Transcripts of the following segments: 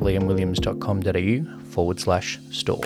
liamwilliams.com.au forward slash store.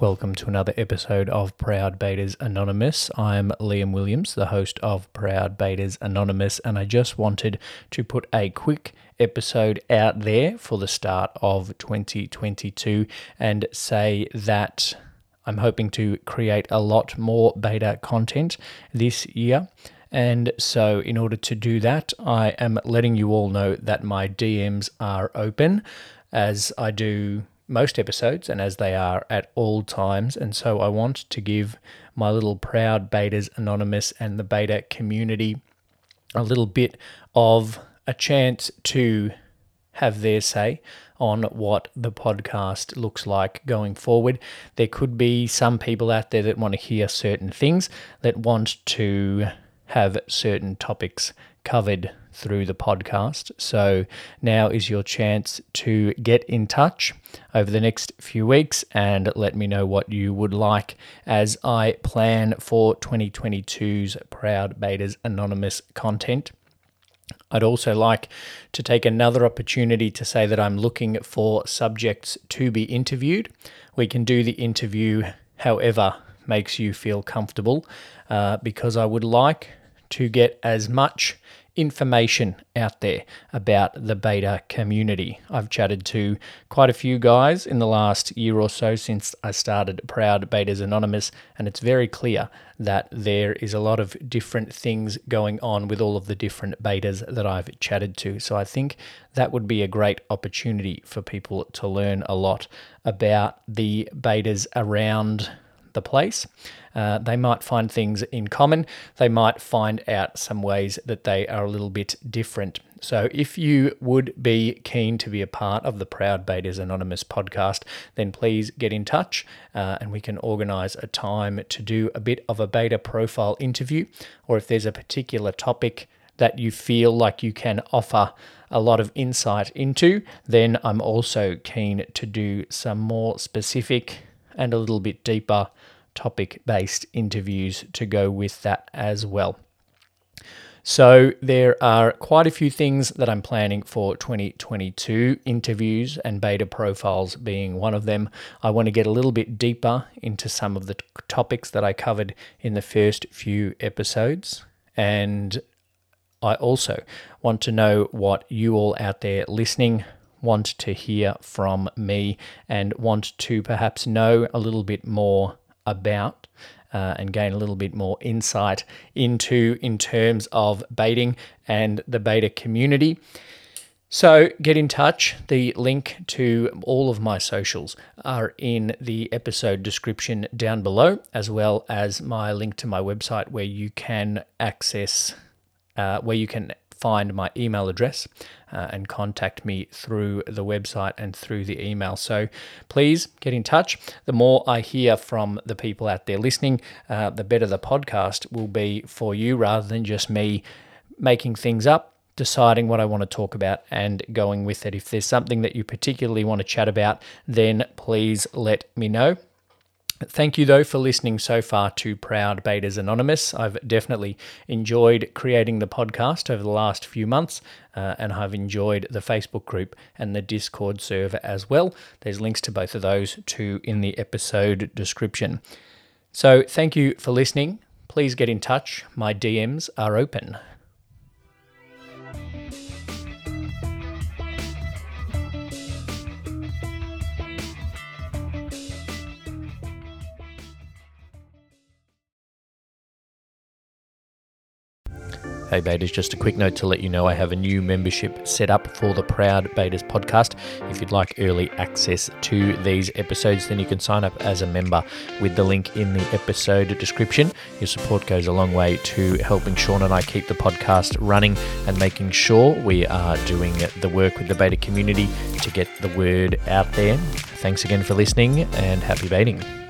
Welcome to another episode of Proud Bators Anonymous. I'm Liam Williams, the host of Proud Bators Anonymous, and I just wanted to put a quick episode out there for the start of 2022 and say that I'm hoping to create a lot more bator content this year. And so, in order to do that, I am letting you all know that my DMs are open as I do most episodes and as they are at all times. And so I want to give my little proud bators anonymous and the bator community a little bit of a chance to have their say on what the podcast looks like going forward. There could be some people out there that want to hear certain things, that want to have certain topics covered through the podcast. So now is your chance to get in touch over the next few weeks and let me know what you would like as I plan for 2022's Proud Bators Anonymous content. I'd also like to take another opportunity to say that I'm looking for subjects to be interviewed. We can do the interview however makes you feel comfortable uh, because I would like to get as much information out there about the bator community. I've chatted to quite a few guys in the last year or so since I started Proud Bators Anonymous, and it's very clear that there is a lot of different things going on with all of the different bators that I've chatted to. So I think that would be a great opportunity for people to learn a lot about the bators around the place. Uh, they might find things in common. They might find out some ways that they are a little bit different. So, if you would be keen to be a part of the Proud Bators Anonymous podcast, then please get in touch uh, and we can organize a time to do a bit of a bator profile interview. Or if there's a particular topic that you feel like you can offer a lot of insight into, then I'm also keen to do some more specific and a little bit deeper topic based interviews to go with that as well. So, there are quite a few things that I'm planning for 2022 interviews and bator profiles being one of them. I want to get a little bit deeper into some of the topics that I covered in the first few episodes. And I also want to know what you all out there listening want to hear from me and want to perhaps know a little bit more about uh, and gain a little bit more insight into in terms of bating and the bator community. So get in touch. The link to all of my socials are in the episode description down below, as well as my link to my website where you can access, uh, where you can find my email address uh, and contact me through the website and through the email. So please get in touch. The more I hear from the people out there listening, uh, the better the podcast will be for you rather than just me making things up deciding what I want to talk about and going with it. If there's something that you particularly want to chat about, then please let me know. Thank you, though, for listening so far to Proud Bators Anonymous. I've definitely enjoyed creating the podcast over the last few months, uh, and I've enjoyed the Facebook group and the Discord server as well. There's links to both of those too in the episode description. So, thank you for listening. Please get in touch. My DMs are open. Hey Bators, just a quick note to let you know I have a new membership set up for the Proud Bators podcast. If you'd like early access to these episodes, then you can sign up as a member with the link in the episode description. Your support goes a long way to helping Sean and I keep the podcast running and making sure we are doing the work with the bator community to get the word out there. Thanks again for listening and happy bating.